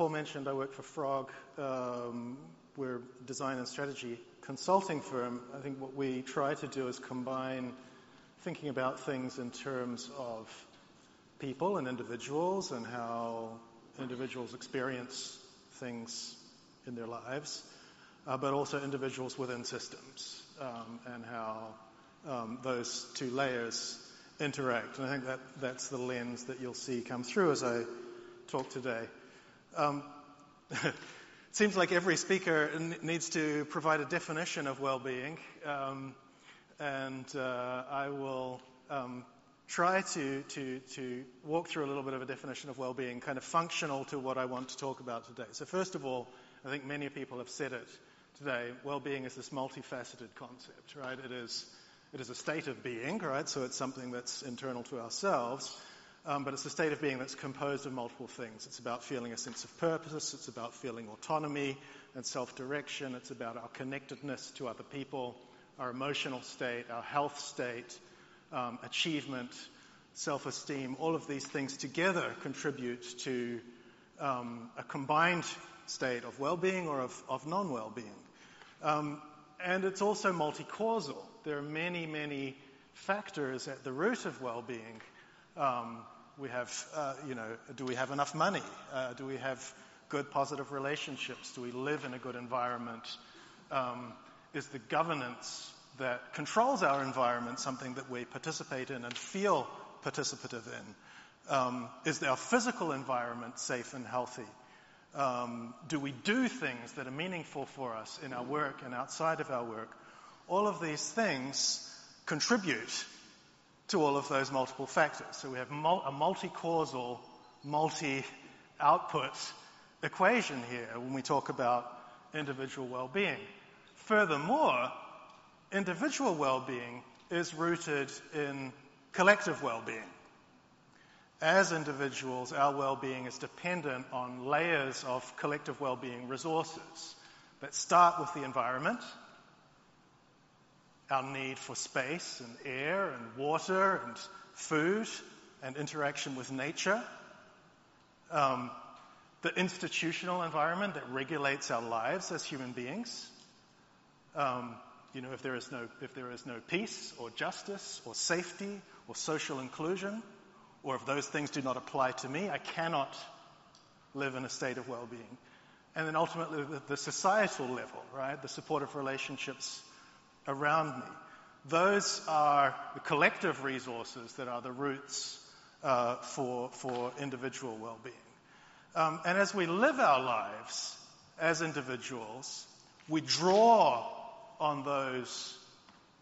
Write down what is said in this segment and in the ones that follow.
Paul mentioned, I work for Frog. Um, we're a design and strategy consulting firm. I think what we try to do is combine thinking about things in terms of people and individuals and how individuals experience things in their lives, uh, but also individuals within systems um, and how um, those two layers interact. And I think that that's the lens that you'll see come through as I talk today. Um, it seems like every speaker n- needs to provide a definition of well-being, um, and uh, I will um, try to, to, to walk through a little bit of a definition of well-being, kind of functional to what I want to talk about today. So first of all, I think many people have said it today. Well-being is this multifaceted concept, right? It is it is a state of being, right? So it's something that's internal to ourselves. Um, but it's a state of being that's composed of multiple things. It's about feeling a sense of purpose. It's about feeling autonomy and self-direction. It's about our connectedness to other people, our emotional state, our health state, um, achievement, self-esteem. All of these things together contribute to um, a combined state of well-being or of, of non-well-being. Um, and it's also multi-causal. There are many, many factors at the root of well-being. Um, we have, uh, you know, do we have enough money? Uh, do we have good, positive relationships? Do we live in a good environment? Um, is the governance that controls our environment something that we participate in and feel participative in? Um, is our physical environment safe and healthy? Um, do we do things that are meaningful for us in our work and outside of our work? All of these things contribute to all of those multiple factors. So we have a multi-causal, multi-output equation here when we talk about individual well-being. Furthermore, individual well-being is rooted in collective well-being as individuals, our well-being is dependent on layers of collective well-being resources that start with the environment, our need for space and air and water and food and interaction with nature, um, the institutional environment that regulates our lives as human beings. Um, you know, if there is no if there is no peace or justice or safety or social inclusion, or if those things do not apply to me, I cannot live in a state of well-being. And then ultimately the, the societal level, right? The supportive relationships around me. Those are the collective resources that are the roots uh, for, for individual well-being. Um, and as we live our lives as individuals, we draw on those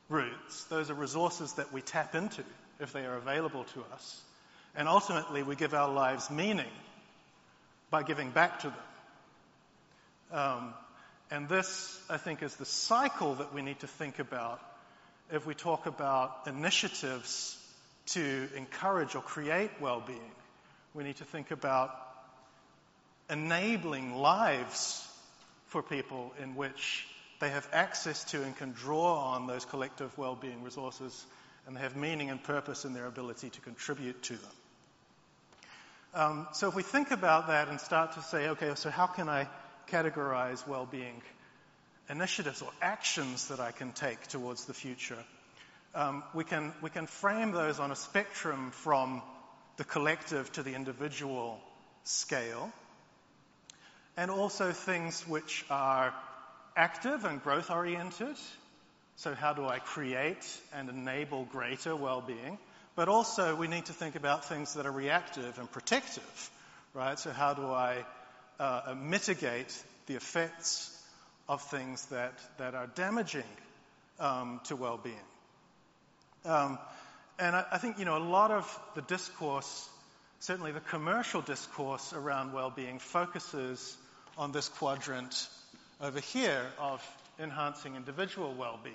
roots. Those are resources that we tap into if they are available to us. And ultimately, we give our lives meaning by giving back to them. Um, and this, I think, is the cycle that we need to think about if we talk about initiatives to encourage or create well-being. We need to think about enabling lives for people in which they have access to and can draw on those collective well-being resources and they have meaning and purpose in their ability to contribute to them. Um, so if we think about that and start to say, okay, so how can I categorize well-being initiatives or actions that I can take towards the future? Um, we can we can frame those on a spectrum from the collective to the individual scale, and also things which are active and growth oriented. So how do I create and enable greater well-being? But also, we need to think about things that are reactive and protective, right? So, how do I uh, mitigate the effects of things that, that are damaging um, to well being? Um, and I, I, think, you know, a lot of the discourse, certainly the commercial discourse around well being, focuses on this quadrant over here of enhancing individual well being,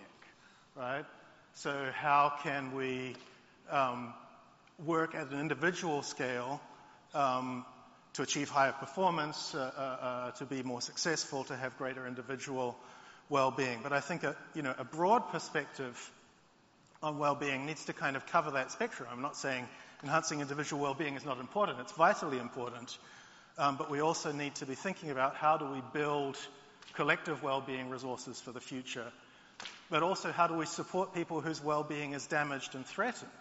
right? So, how can we um, work at an individual scale um, to achieve higher performance, uh, uh, uh, to be more successful, to have greater individual well-being. But I think a, you know, a broad perspective on well-being needs to kind of cover that spectrum. I'm not saying enhancing individual well-being is not important. It's vitally important. Um, but we also need to be thinking about how do we build collective well-being resources for the future. But also how do we support people whose well-being is damaged and threatened,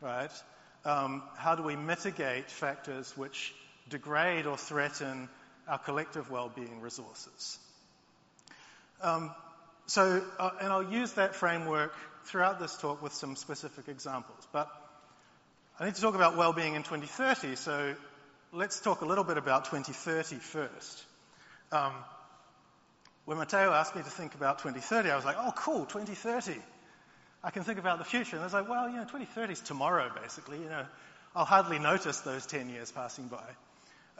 right? Um, how do we mitigate factors which degrade or threaten our collective well-being resources? Um, so, uh, and I'll use that framework throughout this talk with some specific examples. But I need to talk about well-being in 2030, so let's talk a little bit about 2030 first. Um, when Matteo asked me to think about 2030, I was like, oh, cool, 2030. I can think about the future. And I was like, well, you know, 2030 is tomorrow, basically. You know, I'll hardly notice those 10 years passing by.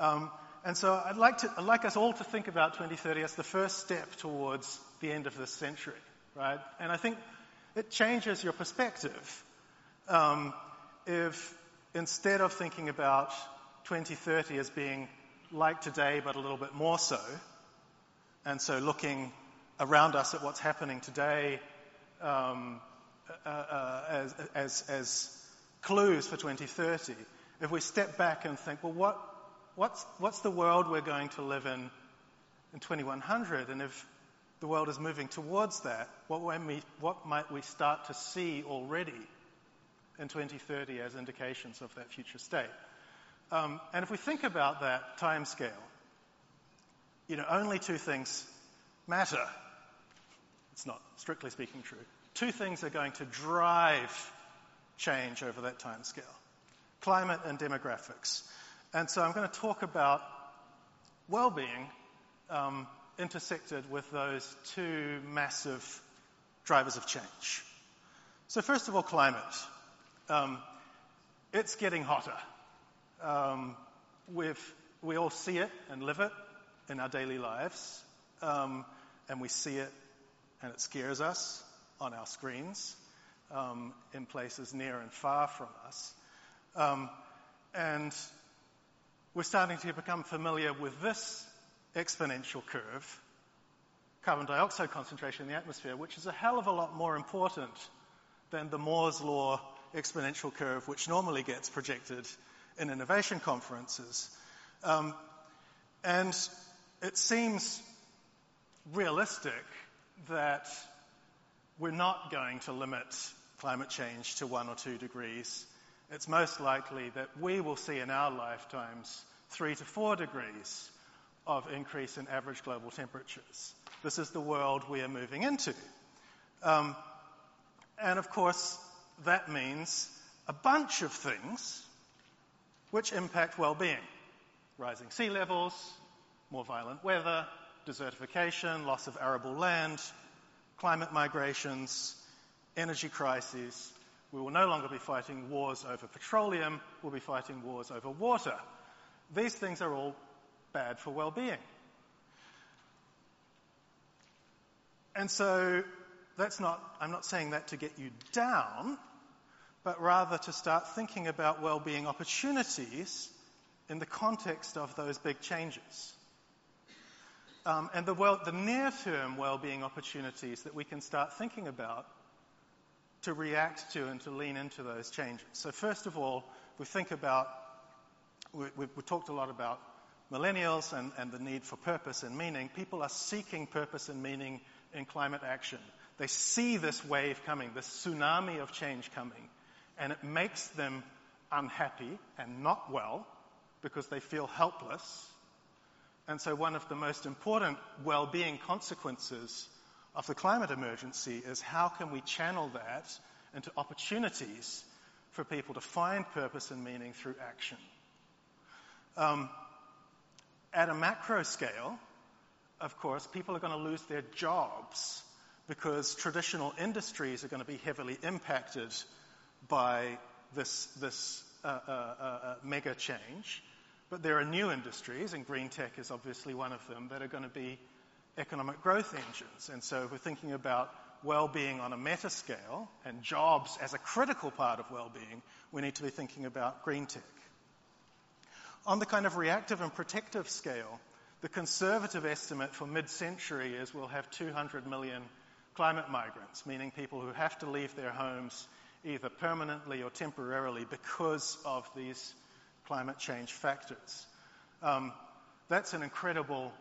Um, and so I'd like, to, I'd like us all to think about 2030 as the first step towards the end of this century, right? And I think it changes your perspective. Um, if instead of thinking about 2030 as being like today, but a little bit more so, and so looking around us at what's happening today um, uh, uh, as, as, as clues for 2030, if we step back and think, well, what, what's, what's the world we're going to live in in 2100? And if the world is moving towards that, what, we, what might we start to see already in 2030 as indications of that future state? Um, and if we think about that time scale, you know, only two things matter. It's not strictly speaking true. Two things are going to drive change over that time scale climate and demographics. And so I'm going to talk about well being um, intersected with those two massive drivers of change. So, first of all, climate. Um, it's getting hotter. Um, we all see it and live it in our daily lives, um, and we see it and it scares us on our screens um, in places near and far from us. Um, and we're starting to become familiar with this exponential curve, carbon dioxide concentration in the atmosphere, which is a hell of a lot more important than the Moore's law exponential curve, which normally gets projected in innovation conferences. Um, and it seems realistic that we're not going to limit climate change to one or two degrees. It's most likely that we will see in our lifetimes three to four degrees of increase in average global temperatures. This is the world we are moving into. Um, and of course, that means a bunch of things which impact well-being. Rising sea levels, more violent weather, desertification, loss of arable land, climate migrations, energy crises. We will no longer be fighting wars over petroleum, we'll be fighting wars over water. These things are all bad for well-being. And so that's not, I'm not saying that to get you down, but rather to start thinking about well-being opportunities in the context of those big changes. Um, and the, well, the near-term well-being opportunities that we can start thinking about to react to and to lean into those changes. So first of all, we think about, we, we, we talked a lot about millennials and, and the need for purpose and meaning. People are seeking purpose and meaning in climate action. They see this wave coming, this tsunami of change coming, and it makes them unhappy and not well because they feel helpless. And so one of the most important well-being consequences of the climate emergency is how can we channel that into opportunities for people to find purpose and meaning through action. Um, at a macro scale, of course, people are going to lose their jobs because traditional industries are going to be heavily impacted by this, this uh, uh, uh, uh, mega change. But there are new industries, and green tech is obviously one of them, that are going to be economic growth engines. And so if we're thinking about well-being on a meta scale and jobs as a critical part of well-being, we need to be thinking about green tech. On the kind of reactive and protective scale, the conservative estimate for mid-century is we'll have 200 million climate migrants, meaning people who have to leave their homes either permanently or temporarily because of these climate change factors. Um, that's an incredible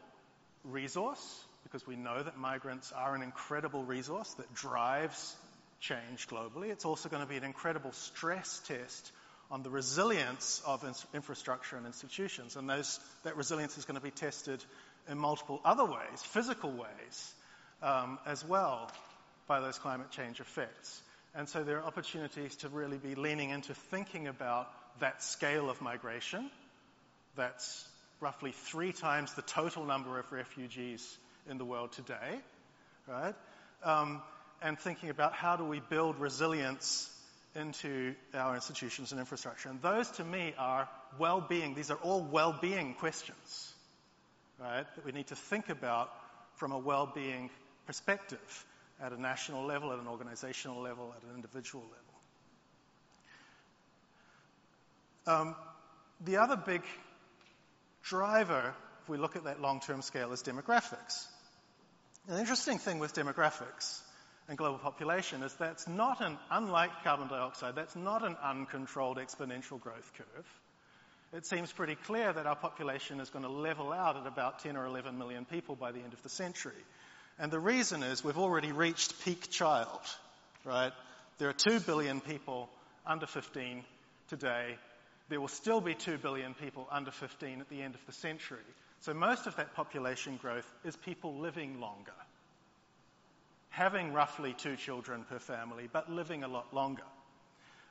resource because we know that migrants are an incredible resource that drives change globally. It's also going to be an incredible stress test on the resilience of infrastructure and institutions. And those, that resilience is going to be tested in multiple other ways, physical ways, um, as well, by those climate change effects. And so there are opportunities to really be leaning into thinking about that scale of migration. That's roughly three times the total number of refugees in the world today, right? Um, and thinking about how do we build resilience into our institutions and infrastructure. And those to me are well-being. These are all well-being questions, right? That we need to think about from a well-being perspective at a national level, at an organizational level, at an individual level. Um, the other big driver, if we look at that long-term scale, is demographics. An interesting thing with demographics and global population is that's not an, unlike carbon dioxide, that's not an uncontrolled exponential growth curve. It seems pretty clear that our population is going to level out at about 10 or 11 million people by the end of the century. And the reason is we've already reached peak child, right? There are 2 billion people under 15 today. There will still be 2 billion people under 15 at the end of the century. So most of that population growth is people living longer having roughly two children per family, but living a lot longer.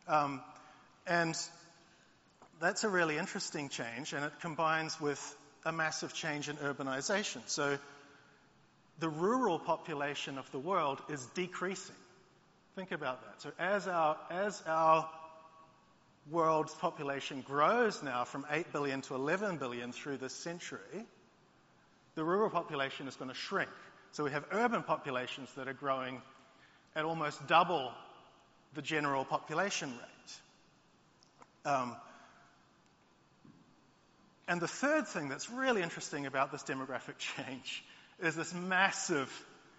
Um, and that's a really interesting change, and it combines with a massive change in urbanization. So the rural population of the world is decreasing. Think about that. So as our, as our world's population grows now from 8 billion to 11 billion through this century, the rural population is going to shrink. So we have urban populations that are growing at almost double the general population rate. Um, and the third thing that's really interesting about this demographic change is this massive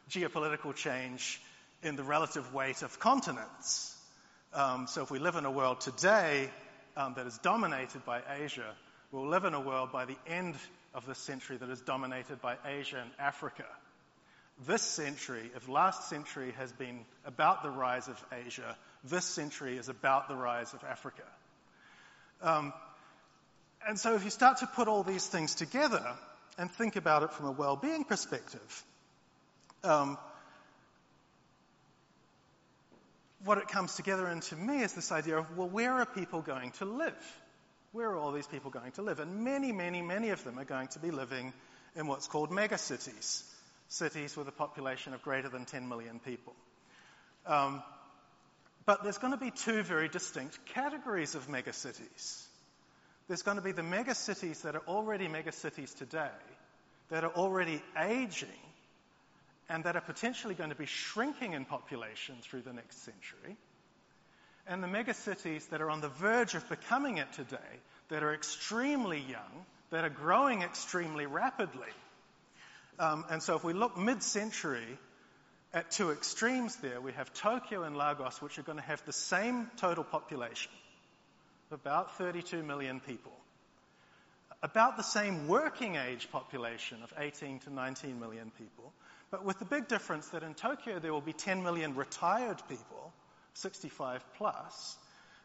geopolitical change in the relative weight of continents. Um, so if we live in a world today um, that is dominated by Asia, we'll live in a world by the end of this century that is dominated by Asia and Africa this century, if last century has been about the rise of Asia, this century is about the rise of Africa. Um, and so if you start to put all these things together and think about it from a well-being perspective, um, what it comes together into me is this idea of, well, where are people going to live? Where are all these people going to live? And many, many, many of them are going to be living in what's called megacities cities with a population of greater than 10 million people. Um, but there's going to be two very distinct categories of megacities. There's going to be the megacities that are already megacities today, that are already aging, and that are potentially going to be shrinking in population through the next century. And the megacities that are on the verge of becoming it today, that are extremely young, that are growing extremely rapidly, um, and so if we look mid-century at two extremes there, we have Tokyo and Lagos, which are going to have the same total population, of about 32 million people, about the same working age population of 18 to 19 million people, but with the big difference that in Tokyo there will be 10 million retired people, 65 plus,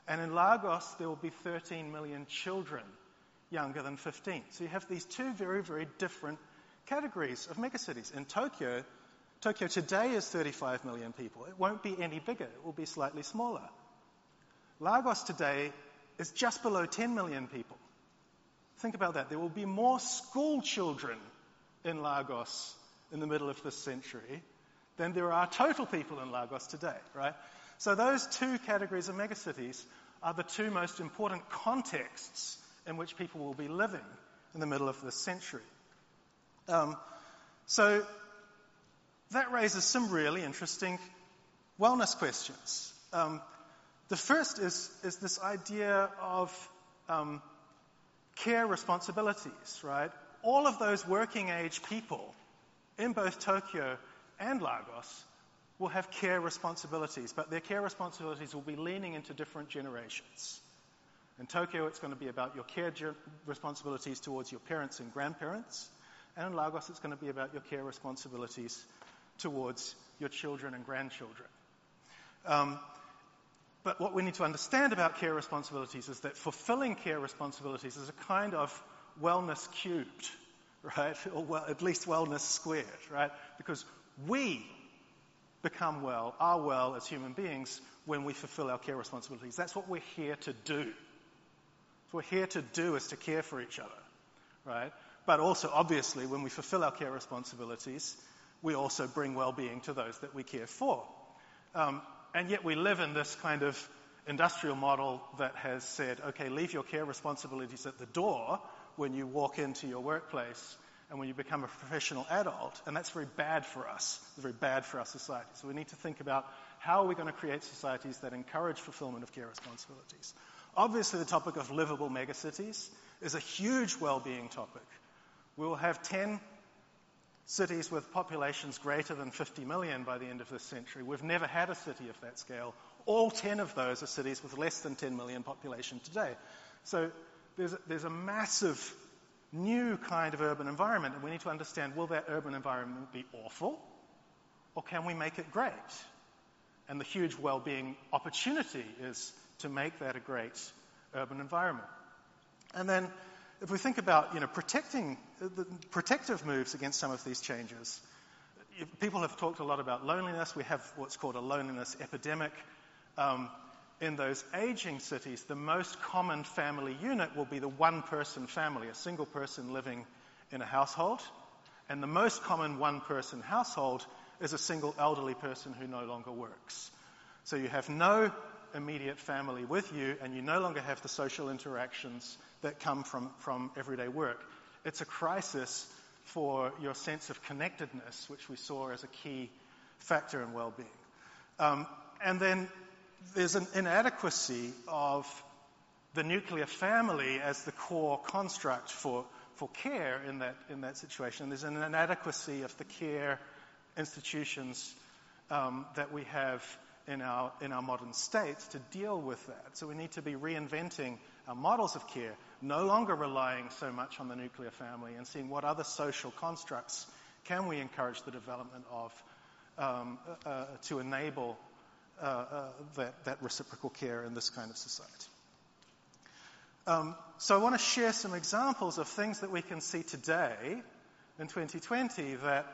and in Lagos there will be 13 million children younger than 15. So you have these two very, very different categories of megacities. In Tokyo, Tokyo today is 35 million people. It won't be any bigger. It will be slightly smaller. Lagos today is just below 10 million people. Think about that. There will be more school children in Lagos in the middle of this century than there are total people in Lagos today, right? So those two categories of megacities are the two most important contexts in which people will be living in the middle of this century. Um, so that raises some really interesting wellness questions. Um, the first is, is this idea of um, care responsibilities, right? All of those working age people in both Tokyo and Lagos will have care responsibilities, but their care responsibilities will be leaning into different generations. In Tokyo, it's going to be about your care responsibilities towards your parents and grandparents. And in Lagos, it's going to be about your care responsibilities towards your children and grandchildren. Um, but what we need to understand about care responsibilities is that fulfilling care responsibilities is a kind of wellness cubed, right? Or well, at least wellness squared, right? Because we become well, are well as human beings when we fulfill our care responsibilities. That's what we're here to do. What we're here to do is to care for each other, right? But also, obviously, when we fulfill our care responsibilities, we also bring well-being to those that we care for. Um, and yet we live in this kind of industrial model that has said, okay, leave your care responsibilities at the door when you walk into your workplace and when you become a professional adult, and that's very bad for us. It's very bad for our society. So we need to think about how are we going to create societies that encourage fulfillment of care responsibilities. Obviously, the topic of livable megacities is a huge well-being topic. We will have 10 cities with populations greater than 50 million by the end of this century. We've never had a city of that scale. All 10 of those are cities with less than 10 million population today. So there's a, there's a massive new kind of urban environment, and we need to understand will that urban environment be awful, or can we make it great? And the huge well-being opportunity is to make that a great urban environment. And then if we think about, you know, protecting, the protective moves against some of these changes, people have talked a lot about loneliness. We have what's called a loneliness epidemic. Um, in those aging cities, the most common family unit will be the one person family, a single person living in a household. And the most common one person household is a single elderly person who no longer works. So you have no immediate family with you, and you no longer have the social interactions that come from, from everyday work. It's a crisis for your sense of connectedness, which we saw as a key factor in well-being. Um, and then there's an inadequacy of the nuclear family as the core construct for, for care in that, in that situation. There's an inadequacy of the care institutions um, that we have in our, in our modern states to deal with that. So we need to be reinventing our models of care, no longer relying so much on the nuclear family and seeing what other social constructs can we encourage the development of um, uh, uh, to enable that, that, reciprocal care in this kind of society. Um, so I want to share some examples of things that we can see today in 2020 that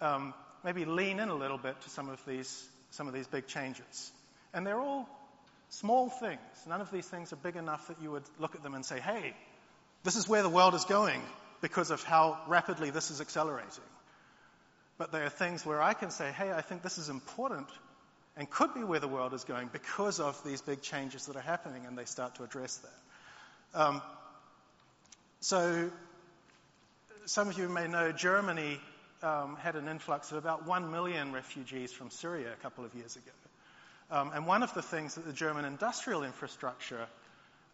um, maybe lean in a little bit to some of these some of these big changes. And they're all small things. None of these things are big enough that you would look at them and say, hey, this is where the world is going because of how rapidly this is accelerating. But they are things where I can say, hey, I think this is important and could be where the world is going because of these big changes that are happening, and they start to address that. Um, so, some of you may know Germany um, had an influx of about 1 million refugees from Syria a couple of years ago. Um, and one of the things that the German industrial infrastructure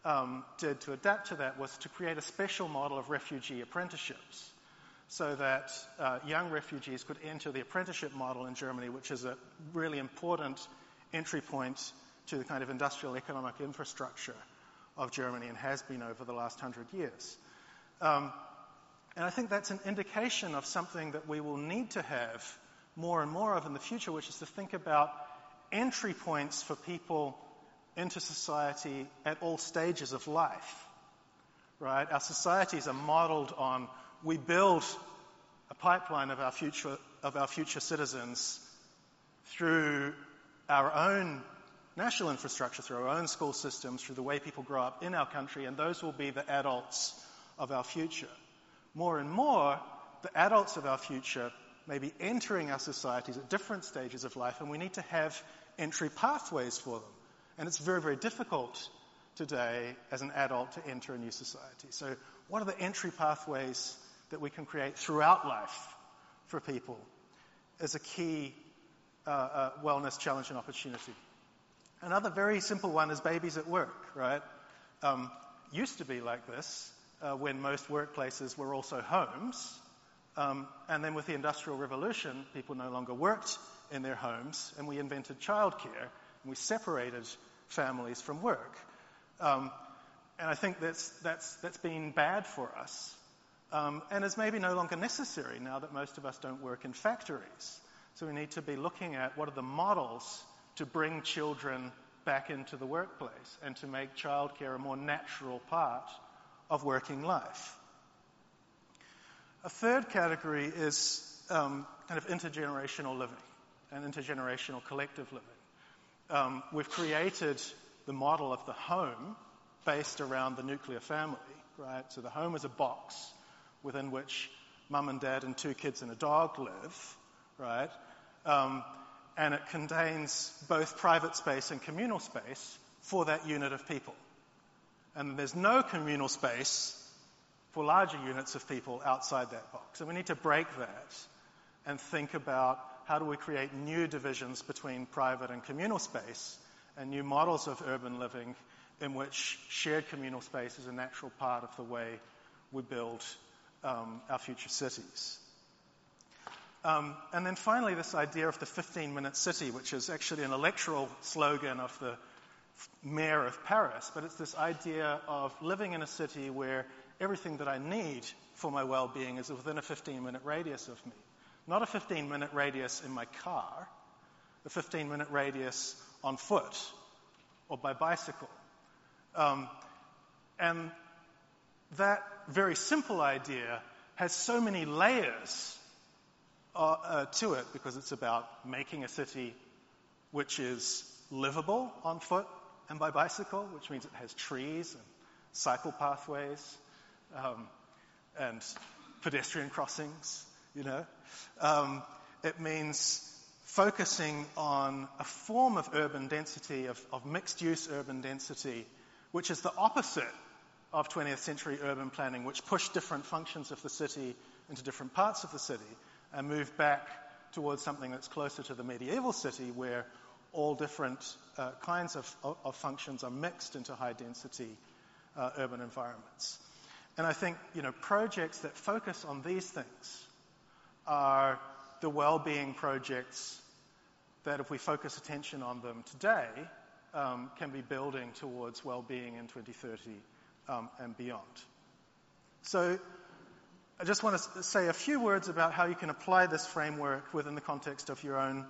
um, did to adapt to that was to create a special model of refugee apprenticeships so that uh, young refugees could enter the apprenticeship model in Germany, which is a really important entry point to the kind of industrial economic infrastructure of Germany and has been over the last hundred years. Um, and I think that's an indication of something that we will need to have more and more of in the future, which is to think about entry points for people into society at all stages of life. Right? Our societies are modeled on we build a pipeline of our future of our future citizens through our own national infrastructure, through our own school systems, through the way people grow up in our country, and those will be the adults of our future more and more, the adults of our future may be entering our societies at different stages of life, and we need to have entry pathways for them. And it's very, very difficult today as an adult to enter a new society. So, what are the entry pathways that we can create throughout life for people is a key uh, uh, wellness challenge and opportunity. Another very simple one is babies at work, right? Um, used to be like this uh, when most workplaces were also homes. Um, and then with the Industrial Revolution, people no longer worked in their homes, and we invented childcare, and we separated families from work. Um, and I think that's, that's, that's been bad for us, um, and is maybe no longer necessary now that most of us don't work in factories. So we need to be looking at what are the models to bring children back into the workplace and to make childcare a more natural part of working life. A third category is um, kind of intergenerational living and intergenerational collective living. Um, we've created the model of the home based around the nuclear family, right? So the home is a box within which mum and dad and two kids and a dog live, right? Um, and it contains both private space and communal space for that unit of people. And there's no communal space for larger units of people outside that box. And we need to break that and think about how do we create new divisions between private and communal space and new models of urban living in which shared communal space is a natural part of the way we build um, our future cities. Um, and then finally, this idea of the 15 minute city, which is actually an electoral slogan of the mayor of Paris, but it's this idea of living in a city where everything that I need for my well being is within a 15 minute radius of me. Not a 15 minute radius in my car, a 15 minute radius on foot or by bicycle. Um, and that very simple idea has so many layers uh, uh, to it because it's about making a city which is livable on foot and by bicycle, which means it has trees and cycle pathways um, and pedestrian crossings, you know. Um, it means focusing on a form of urban density, of, of mixed use urban density, which is the opposite of 20th century urban planning, which pushed different functions of the city into different parts of the city and moved back towards something that's closer to the medieval city where all different uh, kinds of, of, functions are mixed into high density uh, urban environments. And I think, you know, projects that focus on these things are the well-being projects that if we focus attention on them today, um, can be building towards well-being in 2030 um, and beyond. So I just want to say a few words about how you can apply this framework within the context of your own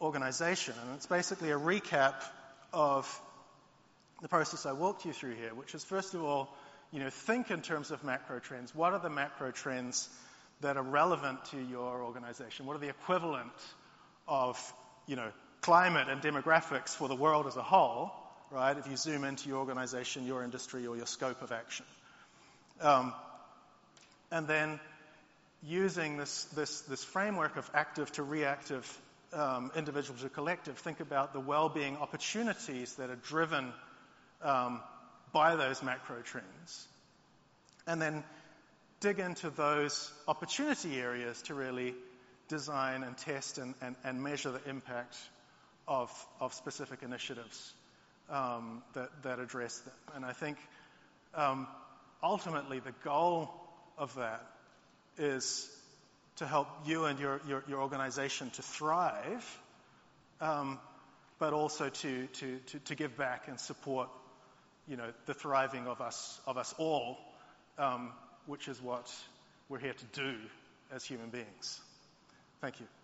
organization. And it's basically a recap of the process I walked you through here, which is first of all, you know, think in terms of macro trends. What are the macro trends that are relevant to your organization? What are the equivalent of, you know, climate and demographics for the world as a whole, right? If you zoom into your organization, your industry, or your scope of action. Um, and then using this, this, this framework of active to reactive, um, individual to collective, think about the well-being opportunities that are driven um, by those macro trends. And then dig into those opportunity areas to really design and test and, and, and measure the impact of, of specific initiatives um, that, that address them. And I think um, ultimately the goal of that is to help you and your, your, your organization to thrive, um, but also to, to, to, to, give back and support you know, the thriving of us, of us all, um, which is what we're here to do as human beings. Thank you.